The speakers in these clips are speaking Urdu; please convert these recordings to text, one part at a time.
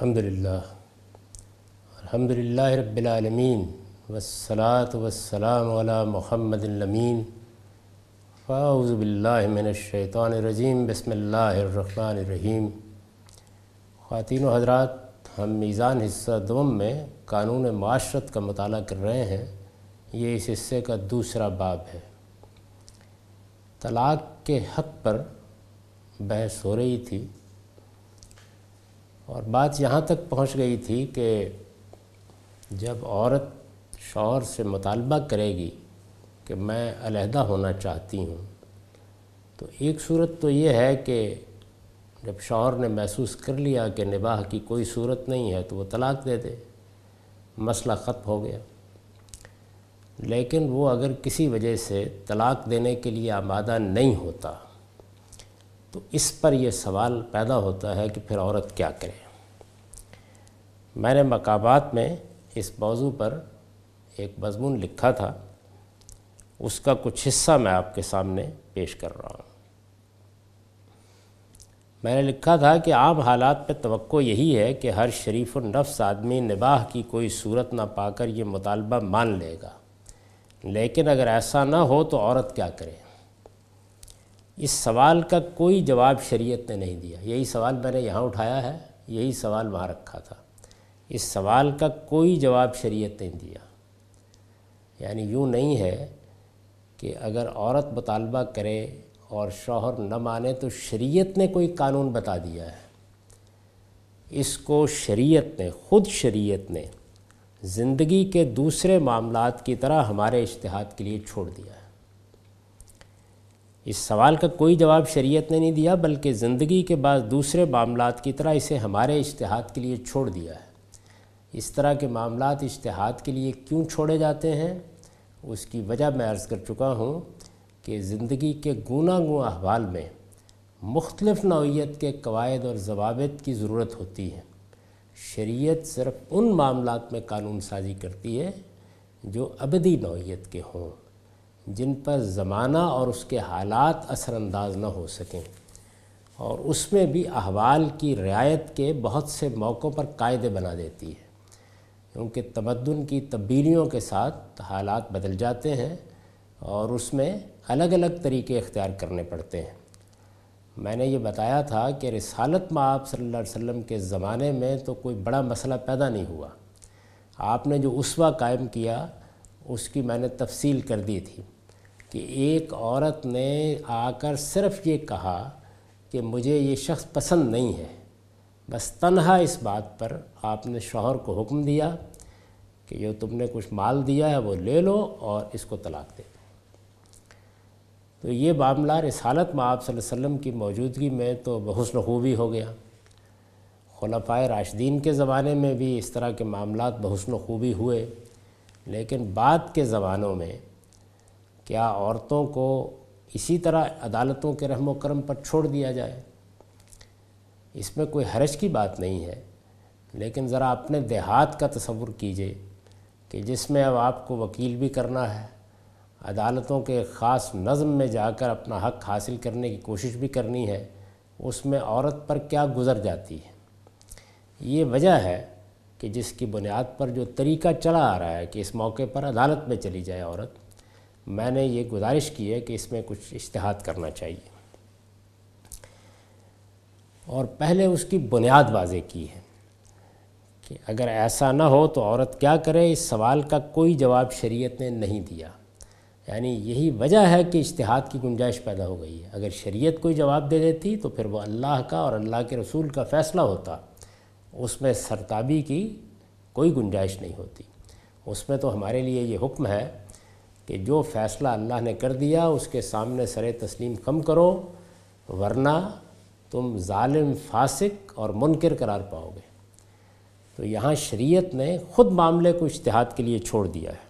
الحمد للہ۔ الحمد للہ رب العالمین۔ والصلاة والسلام علی محمد الامین۔ فاعوذ باللہ من الشیطان الرجیم۔ بسم اللہ الرحمن الرحیم۔ خواتین و حضرات، ہم میزان حصہ دوم میں قانون معاشرت کا مطالعہ کر رہے ہیں۔ یہ اس حصے کا دوسرا باب ہے۔ طلاق کے حق پر بحث ہو رہی تھی۔ اور بات یہاں تک پہنچ گئی تھی کہ جب عورت شوہر سے مطالبہ کرے گی کہ میں علیحدہ ہونا چاہتی ہوں، تو ایک صورت تو یہ ہے کہ جب شوہر نے محسوس کر لیا کہ نباہ کی کوئی صورت نہیں ہے تو وہ طلاق دے دے، مسئلہ ختم ہو گیا۔ لیکن وہ اگر کسی وجہ سے طلاق دینے کے لیے آمادہ نہیں ہوتا تو اس پر یہ سوال پیدا ہوتا ہے کہ پھر عورت کیا کرے۔ میں نے مقابات میں اس موضوع پر ایک مضمون لکھا تھا۔ اس کا کچھ حصہ میں آپ کے سامنے پیش کر رہا ہوں۔ میں نے لکھا تھا کہ عام حالات پہ توقع یہی ہے کہ ہر شریف النفس آدمی نباہ کی کوئی صورت نہ پا کر یہ مطالبہ مان لے گا۔ لیکن اگر ایسا نہ ہو تو عورت کیا کرے؟ اس سوال کا کوئی جواب شریعت نے نہیں دیا۔ یہی سوال میں نے یہاں اٹھایا ہے، یہی سوال وہاں رکھا تھا۔ اس سوال کا کوئی جواب شریعت نہیں دیا۔ یعنی یوں نہیں ہے کہ اگر عورت مطالبہ کرے اور شوہر نہ مانے تو شریعت نے کوئی قانون بتا دیا ہے۔ اس کو شریعت نے، خود شریعت نے زندگی کے دوسرے معاملات کی طرح ہمارے اشتہاد کے لیے چھوڑ دیا ہے۔ اس سوال کا کوئی جواب شریعت نے نہیں دیا، بلکہ زندگی کے بعد دوسرے معاملات کی طرح اسے ہمارے اشتہاد کے لیے چھوڑ دیا ہے۔ اس طرح کے معاملات اشتہاد کے لیے کیوں چھوڑے جاتے ہیں؟ اس کی وجہ میں عرض کر چکا ہوں کہ زندگی کے گوناہ گوں احوال میں مختلف نوعیت کے قواعد اور ضوابط کی ضرورت ہوتی ہے۔ شریعت صرف ان معاملات میں قانون سازی کرتی ہے جو ابدی نوعیت کے ہوں۔ جن پر زمانہ اور اس کے حالات اثر انداز نہ ہو سکیں۔ اور اس میں بھی احوال کی رعایت کے بہت سے موقعوں پر قاعدے بنا دیتی ہے۔ کیونکہ تمدن کی تبدیلیوں کے ساتھ حالات بدل جاتے ہیں اور اس میں الگ الگ طریقے اختیار کرنے پڑتے ہیں۔ میں نے یہ بتایا تھا کہ رسالت میں آپ صلی اللہ علیہ وسلم کے زمانے میں تو کوئی بڑا مسئلہ پیدا نہیں ہوا۔ آپ نے جو اسوا قائم کیا، اس کی میں نے تفصیل کر دی تھی۔ کہ ایک عورت نے آ کر صرف یہ کہا کہ مجھے یہ شخص پسند نہیں ہے۔ بس تنہا اس بات پر آپ نے شوہر کو حکم دیا کہ جو تم نے کچھ مال دیا ہے وہ لے لو اور اس کو طلاق دے۔ دو تو یہ معاملہ رسالت میں آپ صلی اللہ علیہ وسلم کی موجودگی میں تو بحسن خوبی ہو گیا۔ خلفۂ راشدین کے زمانے میں بھی اس طرح کے معاملات بحسن خوبی ہوئے، لیکن بعد کے زمانوں میں کیا عورتوں کو اسی طرح عدالتوں کے رحم و کرم پر چھوڑ دیا جائے؟ اس میں کوئی حرج کی بات نہیں ہے، لیکن ذرا اپنے دیہات کا تصور کیجیے کہ جس میں اب آپ کو وکیل بھی کرنا ہے، عدالتوں کے خاص نظم میں جا کر اپنا حق حاصل کرنے کی کوشش بھی کرنی ہے، اس میں عورت پر کیا گزر جاتی ہے؟ یہ وجہ ہے کہ جس کی بنیاد پر جو طریقہ چلا آ رہا ہے کہ اس موقع پر عدالت میں چلی جائے عورت میں نے یہ گزارش کی ہے کہ اس میں کچھ اشتہاد کرنا چاہیے۔ اور پہلے اس کی بنیاد واضح کی ہے کہ اگر ایسا نہ ہو تو عورت کیا کرے، اس سوال کا کوئی جواب شریعت نے نہیں دیا۔ یعنی یہی وجہ ہے کہ اشتہاد کی گنجائش پیدا ہو گئی ہے۔ اگر شریعت کوئی جواب دے دیتی تو پھر وہ اللہ کا اور اللہ کے رسول کا فیصلہ ہوتا۔ اس میں سرتابی کی کوئی گنجائش نہیں ہوتی۔ اس میں تو ہمارے لیے یہ حکم ہے کہ جو فیصلہ اللہ نے کر دیا، اس کے سامنے سر تسلیم کم کرو، ورنہ تم ظالم، فاسق اور منکر قرار پاؤ گے۔ تو یہاں شریعت نے خود معاملے کو اشتہاد کے لیے چھوڑ دیا ہے۔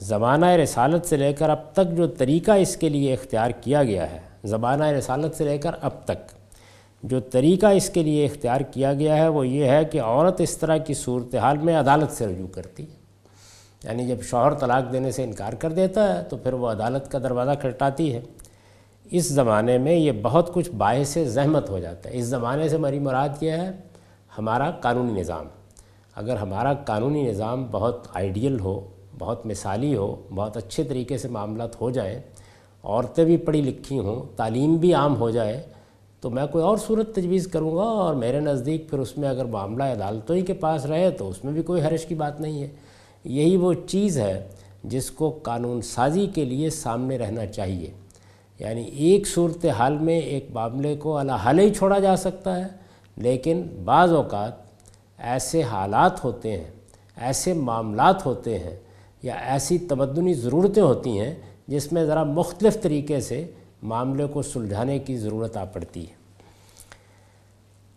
زمانہ رسالت سے لے کر اب تک جو طریقہ اس کے لیے اختیار کیا گیا ہے، زمانہ رسالت سے لے کر اب تک جو طریقہ اس کے لیے اختیار کیا گیا ہے، وہ یہ ہے کہ عورت اس طرح کی صورتحال میں عدالت سے رجوع کرتی۔ ہے یعنی جب شوہر طلاق دینے سے انکار کر دیتا ہے تو پھر وہ عدالت کا دروازہ کھٹاتی ہے۔ اس زمانے میں یہ بہت کچھ باعث زحمت ہو جاتا ہے۔ اس زمانے سے ہماری مراد یہ ہے ہمارا قانونی نظام۔ اگر ہمارا قانونی نظام بہت آئیڈیل ہو، بہت مثالی ہو، بہت اچھے طریقے سے معاملات ہو جائیں، عورتیں بھی پڑھی لکھی ہوں، تعلیم بھی عام ہو جائے، تو میں کوئی اور صورت تجویز کروں گا اور میرے نزدیک پھر اس میں اگر معاملہ عدالتوں ہی کے پاس رہے تو اس میں بھی کوئی حرش کی بات نہیں ہے۔ یہی وہ چیز ہے جس کو قانون سازی کے لیے سامنے رہنا چاہیے۔ یعنی ایک صورت حال میں ایک معاملے کو حال ہی چھوڑا جا سکتا ہے، لیکن بعض اوقات ایسے حالات ہوتے ہیں، ایسے معاملات ہوتے ہیں یا ایسی تمدنی ضرورتیں ہوتی ہیں جس میں ذرا مختلف طریقے سے معاملے کو سلجھانے کی ضرورت آ پڑتی ہے۔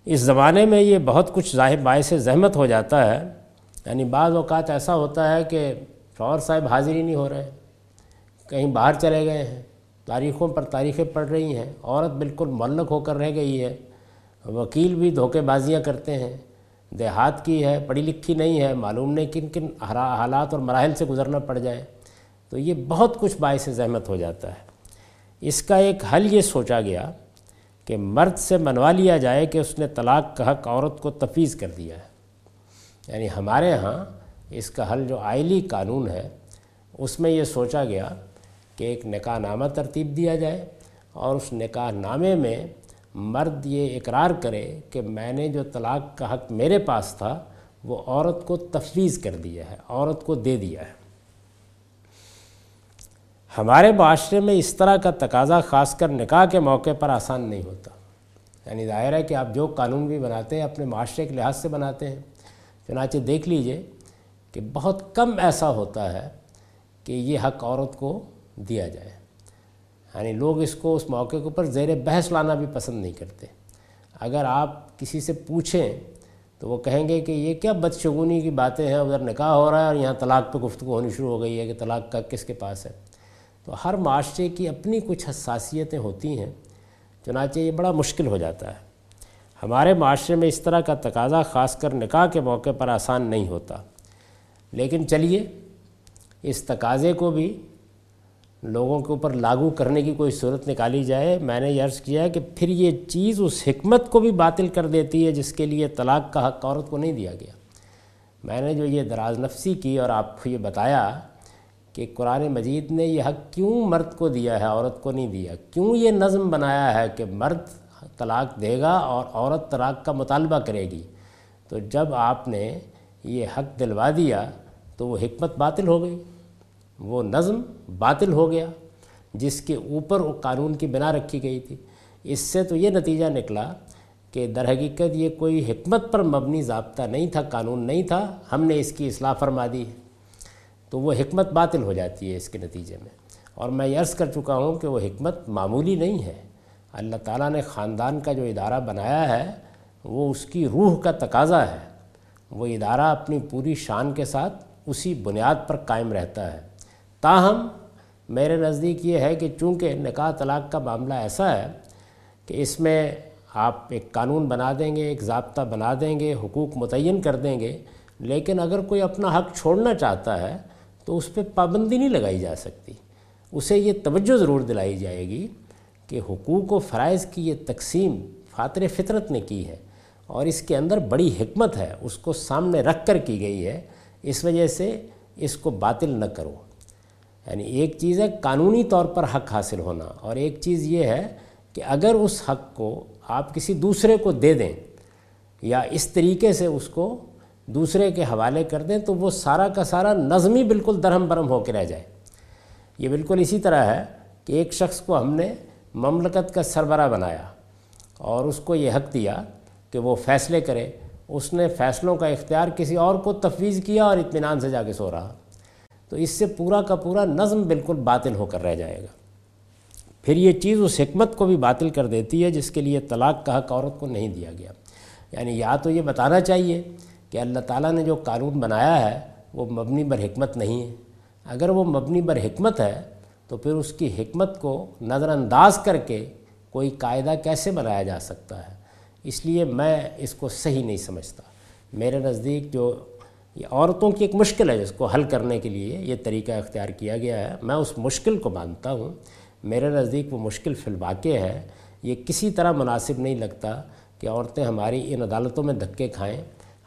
اس زمانے میں یہ بہت کچھ ظاہر باعث زحمت ہو جاتا ہے۔ یعنی بعض اوقات ایسا ہوتا ہے کہ شوہر صاحب حاضر ہی نہیں ہو رہے، کہیں باہر چلے گئے ہیں، تاریخوں پر تاریخیں پڑھ رہی ہیں، عورت بالکل معلق ہو کر رہ گئی ہے، وکیل بھی دھوکے بازیاں کرتے ہیں، دیہات کی ہے، پڑھی لکھی نہیں ہے، معلوم نہیں کن کن حالات اور مراحل سے گزرنا پڑ جائے۔ تو یہ بہت کچھ باعث زحمت ہو جاتا ہے۔ اس کا ایک حل یہ سوچا گیا کہ مرد سے منوا لیا جائے کہ اس نے طلاق کا حق عورت کو تفیظ کر دیا ہے۔ یعنی ہمارے ہاں اس کا حل جو آئلی قانون ہے، اس میں یہ سوچا گیا کہ ایک نکاح نامہ ترتیب دیا جائے اور اس نکاح نامے میں مرد یہ اقرار کرے کہ میں نے جو طلاق کا حق میرے پاس تھا، وہ عورت کو تفویض کر دیا ہے، عورت کو دے دیا ہے۔ ہمارے معاشرے میں اس طرح کا تقاضا خاص کر نکاح کے موقع پر آسان نہیں ہوتا۔ یعنی ظاہر ہے کہ آپ جو قانون بھی بناتے ہیں، اپنے معاشرے کے لحاظ سے بناتے ہیں۔ چنانچہ دیکھ لیجیے کہ بہت کم ایسا ہوتا ہے کہ یہ حق عورت کو دیا جائے۔ یعنی لوگ اس کو اس موقع کے اوپر زیر بحث لانا بھی پسند نہیں کرتے۔ اگر آپ کسی سے پوچھیں تو وہ کہیں گے کہ یہ کیا بدشگونی کی باتیں ہیں، ادھر نکاح ہو رہا ہے اور یہاں طلاق پہ گفتگو ہونی شروع ہو گئی ہے کہ طلاق کا کس کے پاس ہے۔ تو ہر معاشرے کی اپنی کچھ حساسیتیں ہوتی ہیں، چنانچہ یہ بڑا مشکل ہو جاتا ہے۔ ہمارے معاشرے میں اس طرح کا تقاضا خاص کر نکاح کے موقع پر آسان نہیں ہوتا۔ لیکن چلیے، اس تقاضے کو بھی لوگوں کے اوپر لاگو کرنے کی کوئی صورت نکالی جائے، میں نے یہ عرض کیا ہے کہ پھر یہ چیز اس حکمت کو بھی باطل کر دیتی ہے جس کے لیے طلاق کا حق عورت کو نہیں دیا گیا۔ میں نے جو یہ دراز نفسی کی اور آپ کو یہ بتایا کہ قرآن مجید نے یہ حق کیوں مرد کو دیا ہے، عورت کو نہیں دیا؟ کیوں یہ نظم بنایا ہے کہ مرد طلاق دے گا اور عورت طلاق کا مطالبہ کرے گی۔ تو جب آپ نے یہ حق دلوا دیا تو وہ حکمت باطل ہو گئی، وہ نظم باطل ہو گیا، جس کے اوپر وہ قانون کی بنا رکھی گئی تھی۔ اس سے تو یہ نتیجہ نکلا کہ در حقیقت یہ کوئی حکمت پر مبنی ضابطہ نہیں تھا، قانون نہیں تھا۔ ہم نے اس کی اصلاح فرما دی۔ تو وہ حکمت باطل ہو جاتی ہے اس کے نتیجے میں۔ اور میں یہ عرض کر چکا ہوں کہ وہ حکمت معمولی نہیں ہے۔ اللہ تعالیٰ نے خاندان کا جو ادارہ بنایا ہے، وہ اس کی روح کا تقاضا ہے۔ وہ ادارہ اپنی پوری شان کے ساتھ اسی بنیاد پر قائم رہتا ہے۔ تاہم، میرے نزدیک یہ ہے کہ چونکہ نکاح طلاق کا معاملہ ایسا ہے کہ اس میں آپ ایک قانون بنا دیں گے، ایک ضابطہ بنا دیں گے، حقوق متعین کر دیں گے، لیکن اگر کوئی اپنا حق چھوڑنا چاہتا ہے تو اس پہ پابندی نہیں لگائی جا سکتی۔ اسے یہ توجہ ضرور دلائی جائے گی کہ حقوق و فرائض کی یہ تقسیم فاطر فطرت نے کی ہے اور اس کے اندر بڑی حکمت ہے، اس کو سامنے رکھ کر کی گئی ہے، اس وجہ سے اس کو باطل نہ کرو۔ یعنی ایک چیز ہے قانونی طور پر حق حاصل ہونا اور ایک چیز یہ ہے کہ اگر اس حق کو آپ کسی دوسرے کو دے دیں یا اس طریقے سے اس کو دوسرے کے حوالے کر دیں تو وہ سارا کا سارا نظمی بالکل درہم برہم ہو کے رہ جائے۔ یہ بالکل اسی طرح ہے کہ ایک شخص کو ہم نے مملکت کا سربراہ بنایا اور اس کو یہ حق دیا کہ وہ فیصلے کرے۔ اس نے فیصلوں کا اختیار کسی اور کو تفویض کیا اور اطمینان سے جا کے سو رہا۔ تو اس سے پورا کا پورا نظم بالکل باطل ہو کر رہ جائے گا۔ پھر یہ چیز اس حکمت کو بھی باطل کر دیتی ہے جس کے لیے طلاق کا حق عورت کو نہیں دیا گیا۔ یعنی یا تو یہ بتانا چاہیے کہ اللہ تعالیٰ نے جو قانون بنایا ہے وہ مبنی بر حکمت نہیں ہے۔ اگر وہ مبنی بر حکمت ہے تو پھر اس کی حکمت کو نظر انداز کر کے کوئی قاعدہ کیسے بنایا جا سکتا ہے؟ اس لیے میں اس کو صحیح نہیں سمجھتا۔ میرے نزدیک جو یہ عورتوں کی ایک مشکل ہے جس کو حل کرنے کے لیے یہ طریقہ اختیار کیا گیا ہے، میں اس مشکل کو مانتا ہوں۔ میرے نزدیک وہ مشکل فی الواقع ہے۔ یہ کسی طرح مناسب نہیں لگتا کہ عورتیں ہماری ان عدالتوں میں دھکے کھائیں۔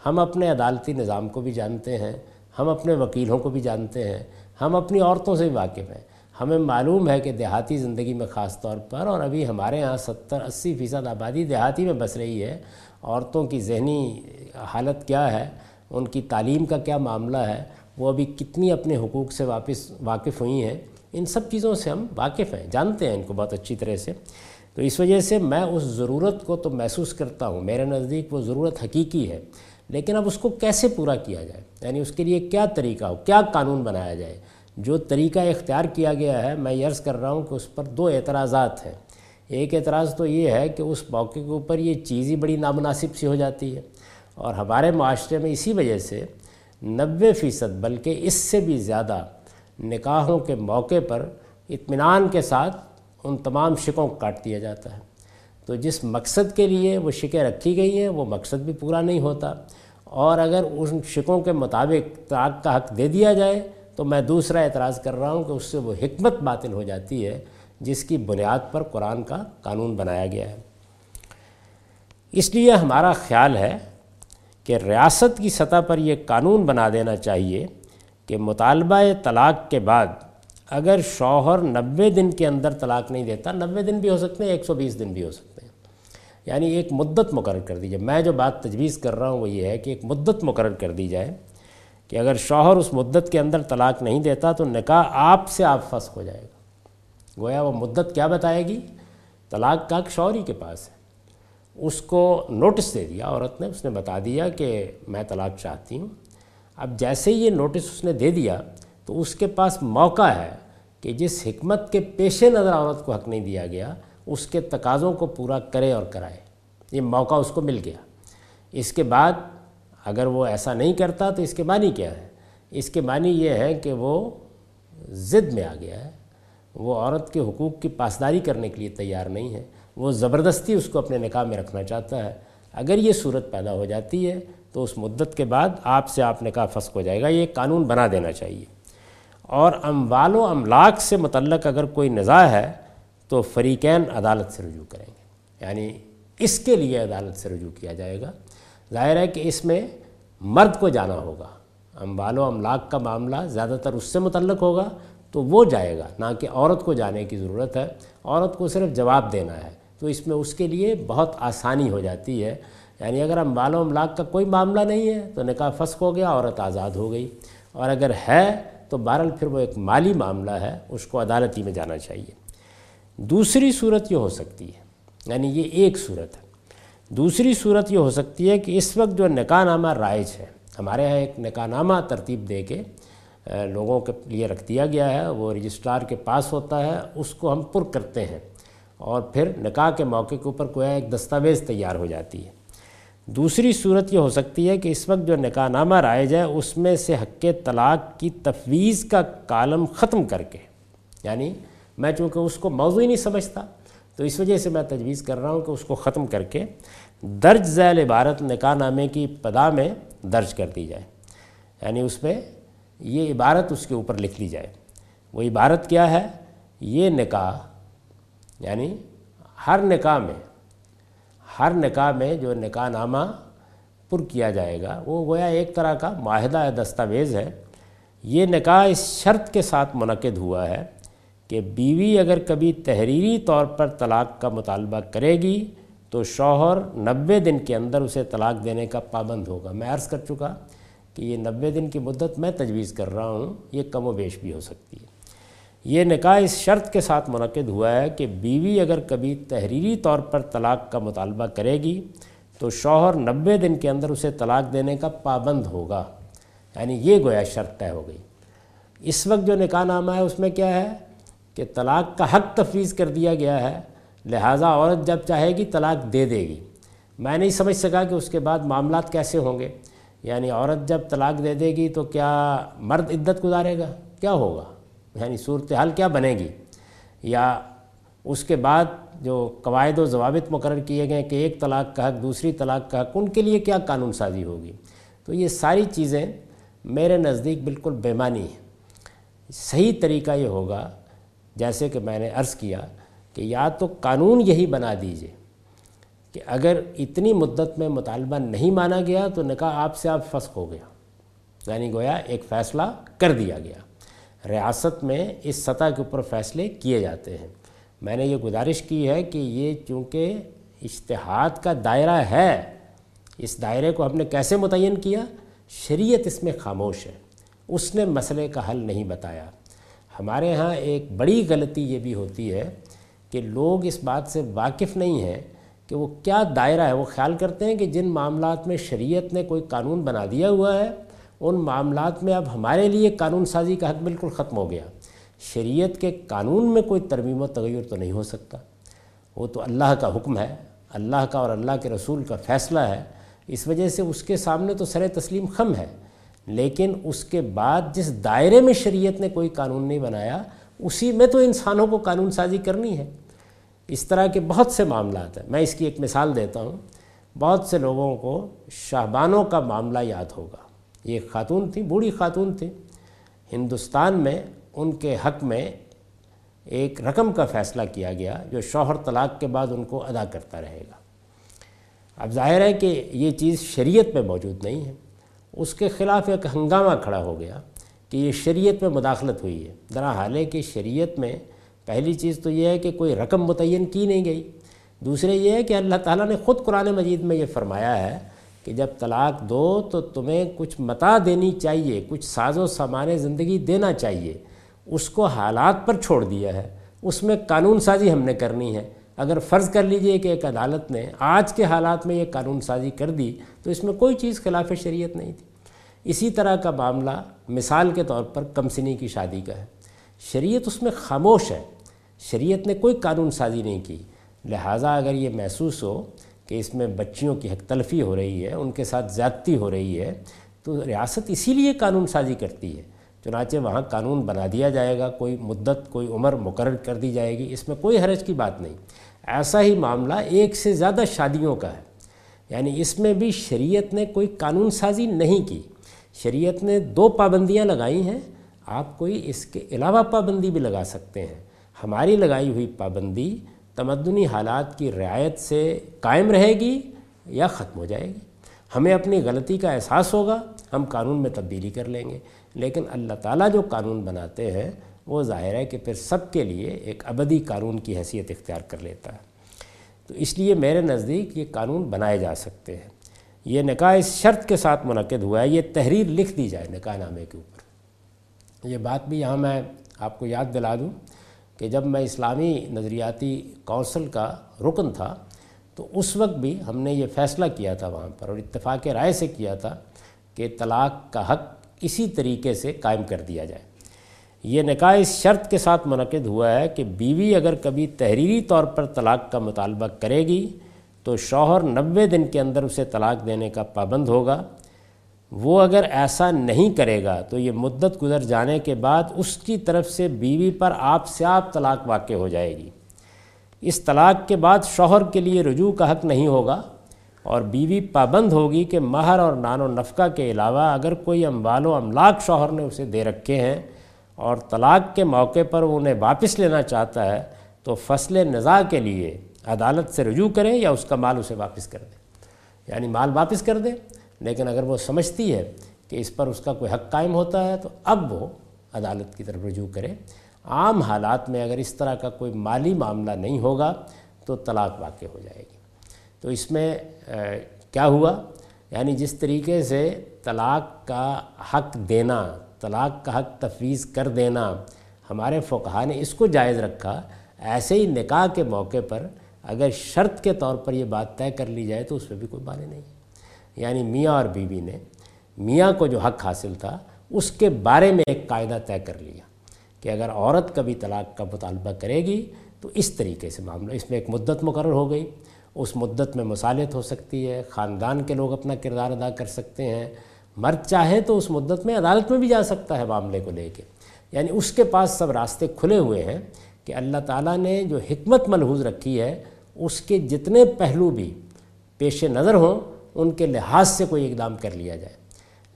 ہم اپنے عدالتی نظام کو بھی جانتے ہیں، ہم اپنے وکیلوں کو بھی جانتے ہیں۔ ہم اپنی عورتوں سے بھی واقف ہیں۔ ہمیں معلوم ہے کہ دیہاتی زندگی میں خاص طور پر، اور ابھی ہمارے ہاں ستر اسی فیصد آبادی دیہاتی میں بس رہی ہے۔ عورتوں کی ذہنی حالت کیا ہے؟ ان کی تعلیم کا کیا معاملہ ہے؟ وہ ابھی کتنی اپنے حقوق سے واپس، واقف ہوئی ہیں؟ ان سب چیزوں سے ہم واقف ہیں، جانتے ہیں ان کو بہت اچھی طرح سے۔ تو اس وجہ سے میں اس ضرورت کو تو محسوس کرتا ہوں، میرے نزدیک وہ ضرورت حقیقی ہے۔ لیکن اب اس کو کیسے پورا کیا جائے؟ یعنی اس کے لیے کیا طریقہ ہو؟ کیا قانون بنایا جائے؟ جو طریقہ اختیار کیا گیا ہے، میں عرض کر رہا ہوں کہ اس پر دو اعتراضات ہیں۔ ایک اعتراض تو یہ ہے کہ اس موقع کے اوپر یہ چیز ہی بڑی نامناسب سی ہو جاتی ہے۔ اور ہمارے معاشرے میں اسی وجہ سے نوے فیصد، بلکہ اس سے بھی زیادہ نکاحوں کے موقع پر اطمینان کے ساتھ ان تمام شکوں کو کاٹ دیا جاتا ہے۔ تو جس مقصد کے لیے وہ شکیں رکھی گئی ہیں، وہ مقصد بھی پورا نہیں ہوتا۔ اور اگر ان شکوں کے مطابق طلاق کا حق دے دیا جائے تو میں دوسرا اعتراض کر رہا ہوں کہ اس سے وہ حکمت باطل ہو جاتی ہے جس کی بنیاد پر قرآن کا قانون بنایا گیا ہے۔ اس لیے ہمارا خیال ہے کہ ریاست کی سطح پر یہ قانون بنا دینا چاہیے کہ مطالبہ طلاق کے بعد اگر شوہر نوے دن کے اندر طلاق نہیں دیتا، نوے دن بھی ہو سکتے ہیں، ایک سو بیس دن بھی ہو سکتے ہیں۔ یعنی ایک مدت مقرر کر دی جائے۔ میں جو بات تجویز کر رہا ہوں وہ یہ ہے کہ ایک مدت مقرر کر دی جائے۔ کہ اگر شوہر اس مدت کے اندر طلاق نہیں دیتا تو نکاح آپ سے آپ فسخ ہو جائے گا۔ گویا وہ مدت کیا بتائے گی؟ طلاق کا شوہری کے پاس ہے۔ اس کو نوٹس دے دیا، عورت نے، اس نے بتا دیا کہ میں طلاق چاہتی ہوں۔ اب جیسے ہی یہ نوٹس اس نے دے دیا تو اس کے پاس موقع ہے کہ جس حکمت کے پیش نظر عورت کو حق نہیں دیا گیا، اس کے تقاضوں کو پورا کرے اور کرائے۔ یہ موقع اس کو مل گیا۔ اس کے بعد اگر وہ ایسا نہیں کرتا تو اس کے معنی کیا ہے؟ اس کے معنی یہ ہے کہ وہ ضد میں آ گیا ہے۔ وہ عورت کے حقوق کی پاسداری کرنے کے لیے تیار نہیں ہے۔ وہ زبردستی اس کو اپنے نکاح میں رکھنا چاہتا ہے۔ اگر یہ صورت پیدا ہو جاتی ہے تو اس مدت کے بعد آپ سے آپ نکاح فسق ہو جائے گا۔ یہ قانون بنا دینا چاہیے۔ اور اموال و املاک سے متعلق اگر کوئی نزاع ہے تو فریقین عدالت سے رجوع کریں گے۔ یعنی اس کے لیے عدالت سے رجوع کیا جائے گا۔ ظاہر ہے کہ اس میں مرد کو جانا ہوگا۔ اموال و املاک کا معاملہ زیادہ تر اس سے متعلق ہوگا تو وہ جائے گا، نہ کہ عورت کو جانے کی ضرورت ہے۔ عورت کو صرف جواب دینا ہے۔ تو اس میں اس کے لیے بہت آسانی ہو جاتی ہے۔ یعنی اگر اموال و املاک کا کوئی معاملہ نہیں ہے تو نکاح فسق ہو گیا، عورت آزاد ہو گئی۔ اور اگر ہے تو بہرحال پھر وہ ایک مالی معاملہ ہے، اس کو عدالتی میں جانا چاہیے۔ دوسری صورت یہ ہو سکتی ہے یعنی یہ ایک صورت ہے۔ دوسری صورت یہ ہو سکتی ہے کہ اس وقت جو نکاح نامہ رائج ہے، ہمارے یہاں ایک نکاح نامہ ترتیب دے کے لوگوں کے لیے رکھ دیا گیا ہے، وہ رجسٹرار کے پاس ہوتا ہے، اس کو ہم پر کرتے ہیں اور پھر نکاح کے موقع کے اوپر کوئی ایک دستاویز تیار ہو جاتی ہے۔ دوسری صورت یہ ہو سکتی ہے کہ اس وقت جو نکاح نامہ رائج ہے، اس میں سے حق طلاق کی تفویض کا کالم ختم کر کے یعنی میں چونکہ اس کو موضوع ہی نہیں سمجھتا تو اس وجہ سے میں تجویز کر رہا ہوں کہ اس کو ختم کر کے درج ذیل عبارت نکاح نامے کی پدا میں درج کر دی جائے۔ یعنی اس میں یہ عبارت اس کے اوپر لکھ لی جائے۔ وہ عبارت کیا ہے؟ یہ نکاح یعنی ہر نکاح میں، ہر نکاح میں جو نکاح نامہ پر کیا جائے گا، وہ گویا ایک طرح کا معاہدہ دستاویز ہے۔ یہ نکاح اس شرط کے ساتھ منعقد ہوا ہے کہ بیوی اگر کبھی تحریری طور پر طلاق کا مطالبہ کرے گی، تو شوہر نوے دن کے اندر اسے طلاق دینے کا پابند ہوگا۔ میں عرض کر چکا کہ یہ نوے دن کی مدت میں تجویز کر رہا ہوں، یہ کم و بیش بھی ہو سکتی ہے۔ یہ نکاح اس شرط کے ساتھ منعقد ہوا ہے کہ بیوی اگر کبھی تحریری طور پر طلاق کا مطالبہ کرے گی، تو شوہر نوے دن کے اندر اسے طلاق دینے کا پابند ہوگا۔ یعنی یہ گویا شرط طے ہو گئی۔ اس وقت جو نکاح نامہ ہے، اس میں کیا ہے؟ کہ طلاق کا حق تفویض کر دیا گیا ہے، لہٰذا عورت جب چاہے گی طلاق دے دے گی۔ میں نہیں سمجھ سکا کہ اس کے بعد معاملات کیسے ہوں گے۔ یعنی عورت جب طلاق دے دے گی تو کیا مرد عدت گزارے گا؟ کیا ہوگا؟ یعنی صورتحال کیا بنے گی؟ یا اس کے بعد جو قواعد و ضوابط مقرر کیے گئے کہ ایک طلاق کا حق، دوسری طلاق کا حق، ان کے لیے کیا قانون سازی ہوگی؟ تو یہ ساری چیزیں میرے نزدیک بالکل بیمانی ہیں۔ صحیح طریقہ یہ ہوگا جیسے کہ میں نے عرض کیا کہ یا تو قانون یہی بنا دیجیے کہ اگر اتنی مدت میں مطالبہ نہیں مانا گیا تو نکاح آپ سے آپ فسخ ہو گیا۔ یعنی گویا ایک فیصلہ کر دیا گیا۔ ریاست میں اس سطح کے اوپر فیصلے کیے جاتے ہیں۔ میں نے یہ گزارش کی ہے کہ یہ چونکہ اشتہاد کا دائرہ ہے، اس دائرے کو ہم نے کیسے متعین کیا؟ شریعت اس میں خاموش ہے۔ اس نے مسئلے کا حل نہیں بتایا۔ ہمارے ہاں ایک بڑی غلطی یہ بھی ہوتی ہے کہ لوگ اس بات سے واقف نہیں ہیں کہ وہ کیا دائرہ ہے۔ وہ خیال کرتے ہیں کہ جن معاملات میں شریعت نے کوئی قانون بنا دیا ہوا ہے، ان معاملات میں اب ہمارے لیے قانون سازی کا حق بالکل ختم ہو گیا۔ شریعت کے قانون میں کوئی ترمیم و تغیر تو نہیں ہو سکتا۔ وہ تو اللہ کا حکم ہے۔ اللہ کا اور اللہ کے رسول کا فیصلہ ہے۔ اس وجہ سے اس کے سامنے تو سر تسلیم خم ہے۔ لیکن اس کے بعد جس دائرے میں شریعت نے کوئی قانون نہیں بنایا، اسی میں تو انسانوں کو قانون سازی کرنی ہے۔ اس طرح کے بہت سے معاملات ہیں۔ میں اس کی ایک مثال دیتا ہوں۔ بہت سے لوگوں کو شاہبانوں کا معاملہ یاد ہوگا۔ یہ ایک خاتون تھی بوڑھی خاتون تھی ہندوستان میں ان کے حق میں ایک رقم کا فیصلہ کیا گیا، جو شوہر طلاق کے بعد ان کو ادا کرتا رہے گا۔ اب ظاہر ہے کہ یہ چیز شریعت میں موجود نہیں ہے۔ اس کے خلاف ایک ہنگامہ کھڑا ہو گیا کہ یہ شریعت میں مداخلت ہوئی ہے۔ درا حال ہے کہ شریعت میں پہلی چیز تو یہ ہے کہ کوئی رقم متعین کی نہیں گئی۔ دوسرے یہ ہے کہ اللہ تعالیٰ نے خود قرآن مجید میں یہ فرمایا ہے کہ جب طلاق دو تو تمہیں کچھ متا دینی چاہیے، کچھ ساز و سامان زندگی دینا چاہیے۔ اس کو حالات پر چھوڑ دیا ہے۔ اس میں قانون سازی ہم نے کرنی ہے۔ اگر فرض کر لیجیے کہ ایک عدالت نے آج کے حالات میں یہ قانون سازی کر دی، تو اس میں کوئی چیز خلاف شریعت نہیں تھی۔ اسی طرح کا معاملہ مثال کے طور پر کمسنی کی شادی کا ہے۔ شریعت اس میں خاموش ہے۔ شریعت نے کوئی قانون سازی نہیں کی۔ لہٰذا اگر یہ محسوس ہو کہ اس میں بچیوں کی حق تلفی ہو رہی ہے، ان کے ساتھ زیادتی ہو رہی ہے، تو ریاست اسی لیے قانون سازی کرتی ہے۔ چنانچہ وہاں قانون بنا دیا جائے گا، کوئی مدت، کوئی عمر مقرر کر دی جائے گی، اس میں کوئی حرج کی بات نہیں۔ ایسا ہی معاملہ ایک سے زیادہ شادیوں کا ہے۔ یعنی اس میں بھی شریعت نے کوئی قانون سازی نہیں کی۔ شریعت نے دو پابندیاں لگائی ہیں، آپ کوئی اس کے علاوہ پابندی بھی لگا سکتے ہیں۔ ہماری لگائی ہوئی پابندی تمدنی حالات کی رعایت سے قائم رہے گی یا ختم ہو جائے گی۔ ہمیں اپنی غلطی کا احساس ہوگا، ہم قانون میں تبدیلی کر لیں گے۔ لیکن اللہ تعالیٰ جو قانون بناتے ہیں، وہ ظاہر ہے کہ پھر سب کے لیے ایک ابدی قانون کی حیثیت اختیار کر لیتا ہے۔ تو اس لیے میرے نزدیک یہ قانون بنائے جا سکتے ہیں۔ یہ نکاح اس شرط کے ساتھ منعقد ہوا ہے، یہ تحریر لکھ دی جائے نکاح نامے کے اوپر۔ یہ بات بھی یہاں میں آپ کو یاد دلا دوں کہ جب میں اسلامی نظریاتی کونسل کا رکن تھا، تو اس وقت بھی ہم نے یہ فیصلہ کیا تھا وہاں پر اور اتفاق رائے سے کیا تھا کہ طلاق کا حق اسی طریقے سے قائم کر دیا جائے۔ یہ نکاح اس شرط کے ساتھ منعقد ہوا ہے کہ بیوی اگر کبھی تحریری طور پر طلاق کا مطالبہ کرے گی، تو شوہر نوے دن کے اندر اسے طلاق دینے کا پابند ہوگا۔ وہ اگر ایسا نہیں کرے گا، تو یہ مدت گزر جانے کے بعد اس کی طرف سے بیوی پر آپ سے آپ طلاق واقع ہو جائے گی۔ اس طلاق کے بعد شوہر کے لیے رجوع کا حق نہیں ہوگا۔ اور بیوی پابند ہوگی کہ مہر اور نان و نفقہ کے علاوہ اگر کوئی اموال و املاک شوہر نے اسے دے رکھے ہیں اور طلاق کے موقع پر وہ انہیں واپس لینا چاہتا ہے، تو فصل نزاع کے لیے عدالت سے رجوع کریں یا اس کا مال اسے واپس کر دیں۔ یعنی مال واپس کر دیں، لیکن اگر وہ سمجھتی ہے کہ اس پر اس کا کوئی حق قائم ہوتا ہے، تو اب وہ عدالت کی طرف رجوع کرے عام حالات میں اگر اس طرح کا کوئی مالی معاملہ نہیں ہوگا، تو طلاق واقع ہو جائے گی۔ تو اس میں کیا ہوا؟ یعنی جس طریقے سے طلاق کا حق دینا، طلاق کا حق تفویض کر دینا، ہمارے فقہ نے اس کو جائز رکھا، ایسے ہی نکاح کے موقع پر اگر شرط کے طور پر یہ بات طے کر لی جائے تو اس میں بھی کوئی معنی نہیں۔ یعنی میاں اور بیوی نے میاں کو جو حق حاصل تھا، اس کے بارے میں ایک قاعدہ طے کر لیا کہ اگر عورت کبھی طلاق کا مطالبہ کرے گی تو اس طریقے سے معاملہ، اس میں ایک مدت مقرر ہو گئی۔ اس مدت میں مصالحت ہو سکتی ہے، خاندان کے لوگ اپنا کردار ادا کر سکتے ہیں۔ مرد چاہے تو اس مدت میں عدالت میں بھی جا سکتا ہے معاملے کو لے کے۔ یعنی اس کے پاس سب راستے کھلے ہوئے ہیں کہ اللہ تعالیٰ نے جو حکمت ملحوظ رکھی ہے، اس کے جتنے پہلو بھی پیش نظر ہوں، ان کے لحاظ سے کوئی اقدام کر لیا جائے۔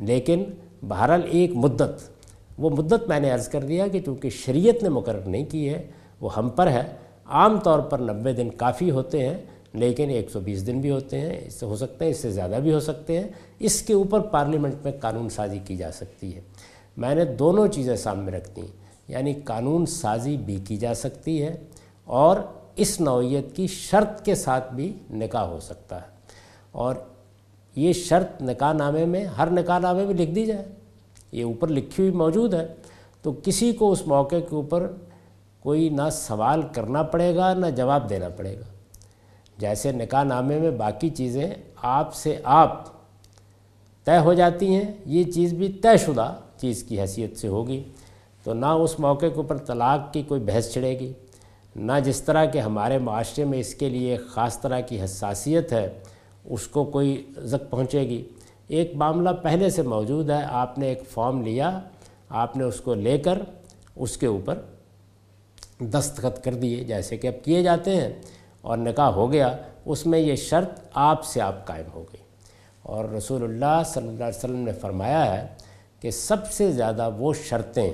لیکن بہرحال ایک مدت، وہ مدت میں نے عرض کر دیا کہ چونکہ شریعت نے مقرر نہیں کی ہے، وہ ہم پر ہے۔ عام طور پر نوے دن کافی ہوتے ہیں لیکن ایک سو بیس دن بھی ہوتے ہیں، اس سے ہو سکتے ہیں اس سے زیادہ بھی ہو سکتے ہیں۔ اس کے اوپر پارلیمنٹ میں قانون سازی کی جا سکتی ہے۔ میں نے دونوں چیزیں سامنے رکھ دیں یعنی قانون سازی بھی کی جا سکتی ہے اور اس نوعیت کی شرط کے ساتھ بھی نکاح ہو سکتا ہے۔ اور یہ شرط نکاح نامے میں، ہر نکاح نامے میں لکھ دی جائے۔ یہ اوپر لکھی ہوئی موجود ہے۔ تو کسی کو اس موقع کے اوپر کوئی نہ سوال کرنا پڑے گا، نہ جواب دینا پڑے گا۔ جیسے نکاح نامے میں باقی چیزیں آپ سے آپ طے ہو جاتی ہیں، یہ چیز بھی طے شدہ چیز کی حیثیت سے ہوگی۔ تو نہ اس موقع کے اوپر طلاق کی کوئی بحث چھڑے گی، نہ جس طرح کہ ہمارے معاشرے میں اس کے لیے ایک خاص طرح کی حساسیت ہے، اس کو کوئی زک پہنچے گی۔ ایک معاملہ پہلے سے موجود ہے، آپ نے ایک فارم لیا، آپ نے اس کو لے کر اس کے اوپر دستخط کر دیے، جیسے کہ اب کیے جاتے ہیں۔ اور نکاح ہو گیا، اس میں یہ شرط آپ سے آپ قائم ہو گئی۔ اور رسول اللہ صلی اللہ علیہ وسلم نے فرمایا ہے کہ سب سے زیادہ وہ شرطیں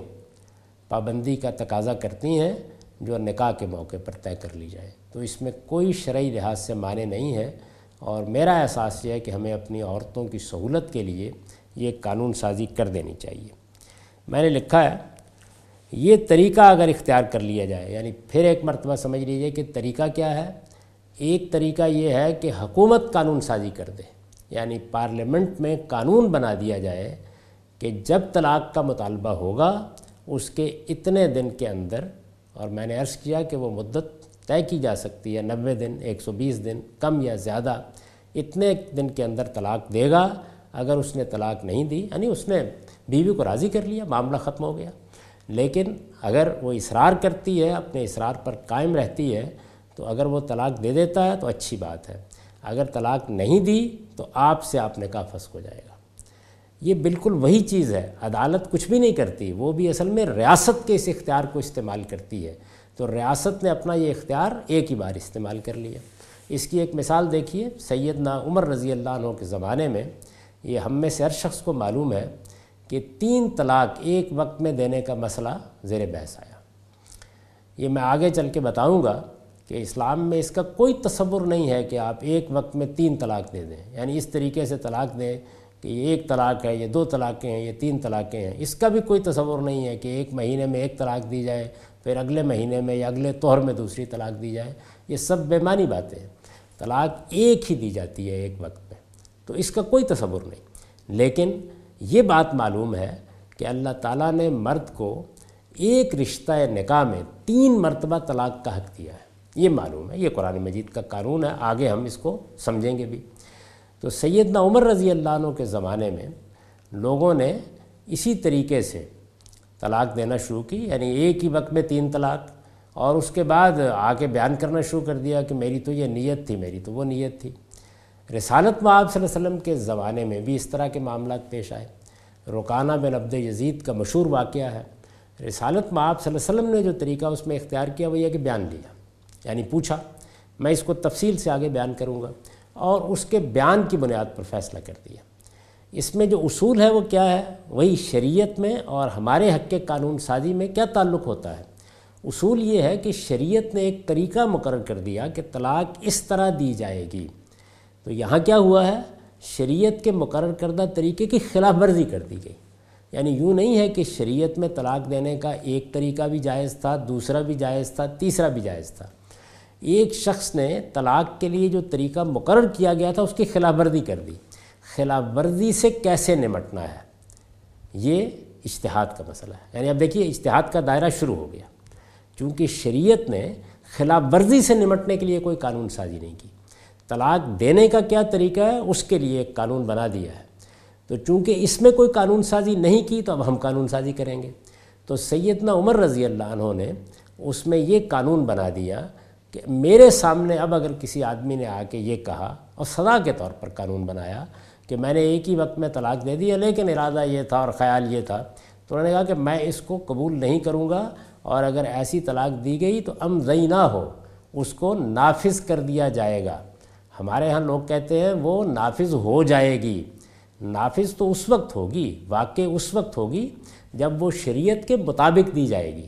پابندی کا تقاضا کرتی ہیں جو نکاح کے موقع پر طے کر لی جائے۔ تو اس میں کوئی شرعی لحاظ سے معنی نہیں ہے اور میرا احساس یہ ہے کہ ہمیں اپنی عورتوں کی سہولت کے لیے یہ قانون سازی کر دینی چاہیے۔ میں نے لکھا ہے یہ طریقہ اگر اختیار کر لیا جائے یعنی پھر ایک مرتبہ سمجھ لیجیے کہ طریقہ کیا ہے؟ ایک طریقہ یہ ہے کہ حکومت قانون سازی کر دے یعنی پارلیمنٹ میں قانون بنا دیا جائے کہ جب طلاق کا مطالبہ ہوگا اس کے اتنے دن کے اندر، اور میں نے عرض کیا کہ وہ مدت طے کی جا سکتی ہے، نوے دن، ایک سو بیس دن، کم یا زیادہ، اتنے دن کے اندر طلاق دے گا۔ اگر اس نے طلاق نہیں دی یعنی اس نے بیوی کو راضی کر لیا، معاملہ ختم ہو گیا۔ لیکن اگر وہ اصرار کرتی ہے، اپنے اصرار پر قائم رہتی ہے، تو اگر وہ طلاق دے دیتا ہے، تو اچھی بات ہے۔ اگر طلاق نہیں دی، تو آپ سے آپ نے کہا ہو جائے گا۔ یہ بالکل وہی چیز ہے۔ عدالت کچھ بھی نہیں کرتی، وہ بھی اصل میں ریاست کے اس اختیار کو استعمال کرتی ہے۔ تو ریاست نے اپنا یہ اختیار ایک ہی بار استعمال کر لیا۔ اس کی ایک مثال دیکھیے، سیدنا عمر رضی اللہ عنہ کے زمانے میں یہ ہم میں سے ہر شخص کو معلوم ہے کہ تین طلاق ایک وقت میں دینے کا مسئلہ زیر بحث آیا۔ یہ میں آگے چل کے بتاؤں گا کہ اسلام میں اس کا کوئی تصور نہیں ہے کہ آپ ایک وقت میں تین طلاق دے دیں۔ یعنی اس طریقے سے طلاق دیں کہ یہ ایک طلاق ہے، یہ دو طلاقیں ہیں، یہ تین طلاقیں ہیں۔ اس کا بھی کوئی تصور نہیں ہے کہ ایک مہینے میں ایک طلاق دی جائے، پھر اگلے مہینے میں یا اگلے طور میں دوسری طلاق دی جائے۔ یہ سب بیمانی باتیں ہیں۔ طلاق ایک ہی دی جاتی ہے ایک وقت میں، تو اس کا کوئی تصور نہیں۔ لیکن یہ بات معلوم ہے کہ اللہ تعالیٰ نے مرد کو ایک رشتہ نکاح میں تین مرتبہ طلاق کا حق دیا ہے۔ یہ معلوم ہے، یہ قرآن مجید کا قانون ہے، آگے ہم اس کو سمجھیں گے بھی۔ تو سیدنا عمر رضی اللہ عنہ کے زمانے میں لوگوں نے اسی طریقے سے طلاق دینا شروع کی یعنی ایک ہی وقت میں تین طلاق، اور اس کے بعد آ کے بیان کرنا شروع کر دیا کہ میری تو یہ نیت تھی، میری تو وہ نیت تھی۔ رسالت معاب صلی اللہ علیہ وسلم کے زمانے میں بھی اس طرح کے معاملات پیش آئے۔ رکانہ بن عبد یزید کا مشہور واقعہ ہے۔ رسالت معاب صلی اللہ علیہ وسلم نے جو طریقہ اس میں اختیار کیا وہ یہ کہ بیان لیا یعنی پوچھا، میں اس کو تفصیل سے آگے بیان کروں گا اور اس کے بیان کی بنیاد پر فیصلہ کر دیا۔ اس میں جو اصول ہے وہ کیا ہے؟ وہی شریعت میں اور ہمارے حق کے قانون سازی میں کیا تعلق ہوتا ہے؟ اصول یہ ہے کہ شریعت نے ایک طریقہ مقرر کر دیا کہ طلاق اس طرح دی جائے گی۔ تو یہاں کیا ہوا ہے؟ شریعت کے مقرر کردہ طریقے کی خلاف ورزی کر دی گئی۔ یعنی یوں نہیں ہے کہ شریعت میں طلاق دینے کا ایک طریقہ بھی جائز تھا، دوسرا بھی جائز تھا، تیسرا بھی جائز تھا۔ ایک شخص نے طلاق کے لیے جو طریقہ مقرر کیا گیا تھا، اس کی خلاف ورزی کر دی۔ خلاف ورزی سے کیسے نمٹنا ہے؟ یہ اشتہاد کا مسئلہ ہے۔ یعنی اب دیکھیے اشتہاد کا دائرہ شروع ہو گیا۔ چونکہ شریعت نے خلاف ورزی سے نمٹنے کے لیے کوئی قانون سازی نہیں کی۔ طلاق دینے کا کیا طریقہ ہے؟ اس کے لیے ایک قانون بنا دیا ہے۔ تو چونکہ اس میں کوئی قانون سازی نہیں کی، تو اب ہم قانون سازی کریں گے۔ تو سیدنا عمر رضی اللہ عنہ نے اس میں یہ قانون بنا دیا کہ میرے سامنے اب اگر کسی آدمی نے آ کے یہ کہا اور سزا کے طور پر قانون بنایا کہ میں نے ایک ہی وقت میں طلاق دے دیا لیکن ارادہ یہ تھا اور خیال یہ تھا، تو انہوں نے کہا کہ میں اس کو قبول نہیں کروں گا اور اگر ایسی طلاق دی گئی تو ام زئی نہ ہو، اس کو نافذ کر دیا جائے گا۔ ہمارے ہاں لوگ کہتے ہیں وہ نافذ ہو جائے گی۔ نافذ تو اس وقت ہوگی، واقع اس وقت ہوگی جب وہ شریعت کے مطابق دی جائے گی۔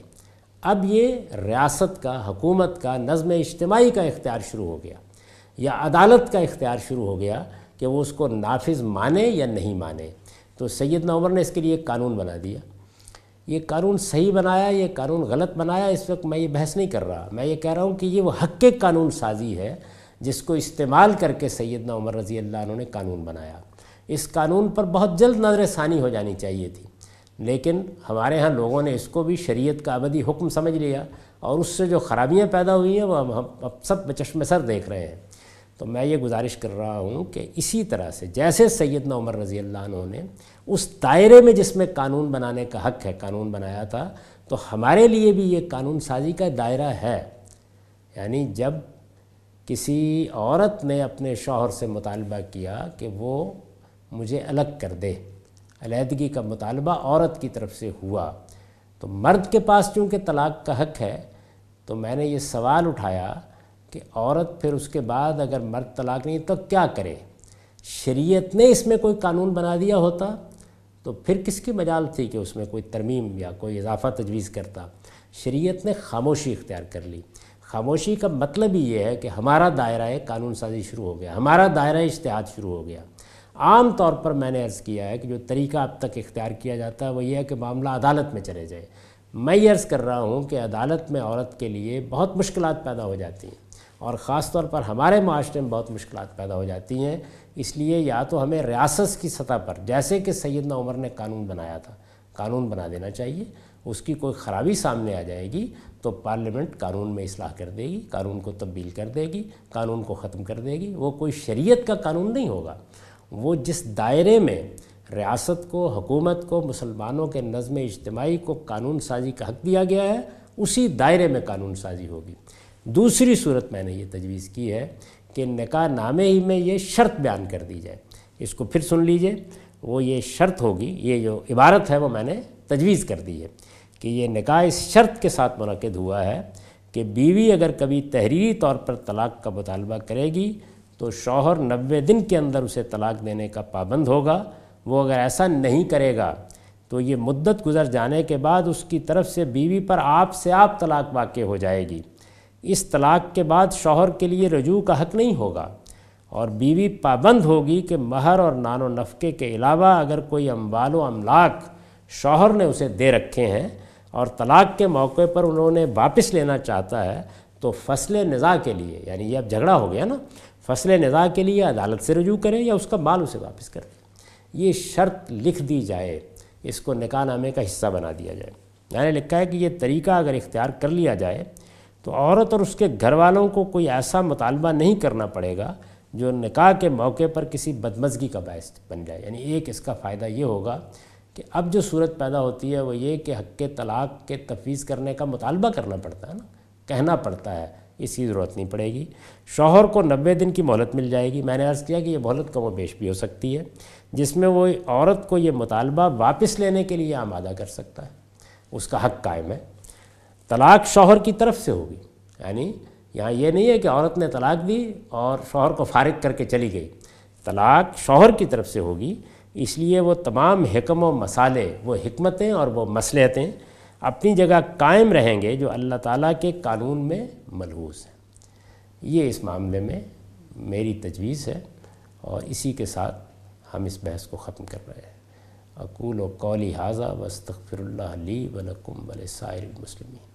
اب یہ ریاست کا، حکومت کا، نظم اجتماعی کا اختیار شروع ہو گیا یا عدالت کا اختیار شروع ہو گیا کہ وہ اس کو نافذ مانے یا نہیں مانے۔ تو سیدنا عمر نے اس کے لیے ایک قانون بنا دیا۔ یہ قانون صحیح بنایا، یہ قانون غلط بنایا، اس وقت میں یہ بحث نہیں کر رہا۔ میں یہ کہہ رہا ہوں کہ یہ وہ حق کے قانون سازی ہے جس کو استعمال کر کے سیدنا عمر رضی اللہ عنہ نے قانون بنایا۔ اس قانون پر بہت جلد نظر ثانی ہو جانی چاہیے تھی۔ لیکن ہمارے ہاں لوگوں نے اس کو بھی شریعت کا ابدی حکم سمجھ لیا اور اس سے جو خرابیاں پیدا ہوئی ہیں وہ ہم اب سب بچشم سر دیکھ رہے ہیں۔ تو میں یہ گزارش کر رہا ہوں کہ اسی طرح سے جیسے سیدنا عمر رضی اللہ عنہ نے اس دائرے میں جس میں قانون بنانے کا حق ہے، قانون بنایا تھا، تو ہمارے لیے بھی یہ قانون سازی کا دائرہ ہے۔ یعنی جب کسی عورت نے اپنے شوہر سے مطالبہ کیا کہ وہ مجھے الگ کر دے۔ علیحدگی کا مطالبہ عورت کی طرف سے ہوا۔ تو مرد کے پاس چونکہ طلاق کا حق ہے، تو میں نے یہ سوال اٹھایا کہ عورت پھر اس کے بعد اگر مرد طلاق نہیں، تو کیا کرے؟ شریعت نے اس میں کوئی قانون بنا دیا ہوتا؟ تو پھر کس کی مجال تھی کہ اس میں کوئی ترمیم یا کوئی اضافہ تجویز کرتا؟ شریعت نے خاموشی اختیار کر لی۔ خاموشی کا مطلب ہی یہ ہے کہ ہمارا دائرہ قانون سازی شروع ہو گیا، ہمارا دائرہ اشتہاد شروع ہو گیا۔ عام طور پر میں نے عرض کیا ہے کہ جو طریقہ اب تک اختیار کیا جاتا ہے وہ یہ ہے کہ معاملہ عدالت میں چلے جائے۔ میں یہ عرض کر رہا ہوں کہ عدالت میں عورت کے لیے بہت مشکلات پیدا ہو جاتی ہیں اور خاص طور پر ہمارے معاشرے میں بہت مشکلات پیدا ہو جاتی ہیں۔ اس لیے یا تو ہمیں ریاست کی سطح پر، جیسے کہ سیدنا عمر نے قانون بنایا تھا، قانون بنا دینا چاہیے۔ اس کی کوئی خرابی سامنے آ جائے گی تو پارلیمنٹ قانون میں اصلاح کر دے گی، قانون کو تبدیل کر دے گی، قانون کو ختم کر دے گی۔ وہ کوئی شریعت کا قانون نہیں ہوگا۔ وہ جس دائرے میں ریاست کو، حکومت کو، مسلمانوں کے نظم اجتماعی کو قانون سازی کا حق دیا گیا ہے، اسی دائرے میں قانون سازی ہوگی۔ دوسری صورت میں نے یہ تجویز کی ہے کہ نکاح نامے ہی میں یہ شرط بیان کر دی جائے۔ اس کو پھر سن لیجیے۔ وہ یہ شرط ہوگی، یہ جو عبارت ہے وہ میں نے تجویز کر دی ہے۔ کہ یہ نکاح اس شرط کے ساتھ منعقد ہوا ہے کہ بیوی اگر کبھی تحریری طور پر طلاق کا مطالبہ کرے گی تو شوہر نوے دن کے اندر اسے طلاق دینے کا پابند ہوگا۔ وہ اگر ایسا نہیں کرے گا تو یہ مدت گزر جانے کے بعد اس کی طرف سے بیوی پر آپ سے آپ طلاق واقع ہو جائے گی۔ اس طلاق کے بعد شوہر کے لیے رجوع کا حق نہیں ہوگا اور بیوی پابند ہوگی کہ مہر اور نان و نفقے کے علاوہ اگر کوئی اموال و املاک شوہر نے اسے دے رکھے ہیں اور طلاق کے موقع پر انہوں نے واپس لینا چاہتا ہے، تو فصل نزاع کے لیے یعنی یہ اب جھگڑا ہو گیا نا، فصل نزاع کے لیے عدالت سے رجوع کرے یا اس کا مال اسے واپس کرے یہ شرط لکھ دی جائے، اس کو نکاح نامے کا حصہ بنا دیا جائے۔ میں نے لکھا ہے کہ یہ طریقہ اگر اختیار کر لیا جائے، تو عورت اور اس کے گھر والوں کو کوئی ایسا مطالبہ نہیں کرنا پڑے گا جو نکاح کے موقع پر کسی بدمزگی کا باعث بن جائے۔ یعنی ایک اس کا فائدہ یہ ہوگا کہ اب جو صورت پیدا ہوتی ہے وہ یہ کہ حق کے طلاق کے تفویض کرنے کا مطالبہ کرنا پڑتا ہے نا، کہنا پڑتا ہے، اس کی ضرورت نہیں پڑے گی۔ شوہر کو نوے دن کی مہلت مل جائے گی۔ میں نے عرض کیا کہ یہ مہلت کم و بیش بھی ہو سکتی ہے، جس میں وہ عورت کو یہ مطالبہ واپس لینے کے لیے آمادہ کر سکتا ہے۔ اس کا حق قائم ہے۔ طلاق شوہر کی طرف سے ہوگی۔ یعنی یہاں یہ نہیں ہے کہ عورت نے طلاق دی اور شوہر کو فارغ کر کے چلی گئی۔ طلاق شوہر کی طرف سے ہوگی۔ اس لیے وہ تمام حکم و مسالے، وہ حکمتیں اور وہ مصلحتیں اپنی جگہ قائم رہیں گے جو اللہ تعالیٰ کے قانون میں ملحوظ ہیں۔ یہ اس معاملے میں میری تجویز ہے اور اسی کے ساتھ ہم اس بحث کو ختم کر رہے ہیں۔ اقول و قولی حاضہ وسطر اللہ علی ولکم ولسائر المسلمین۔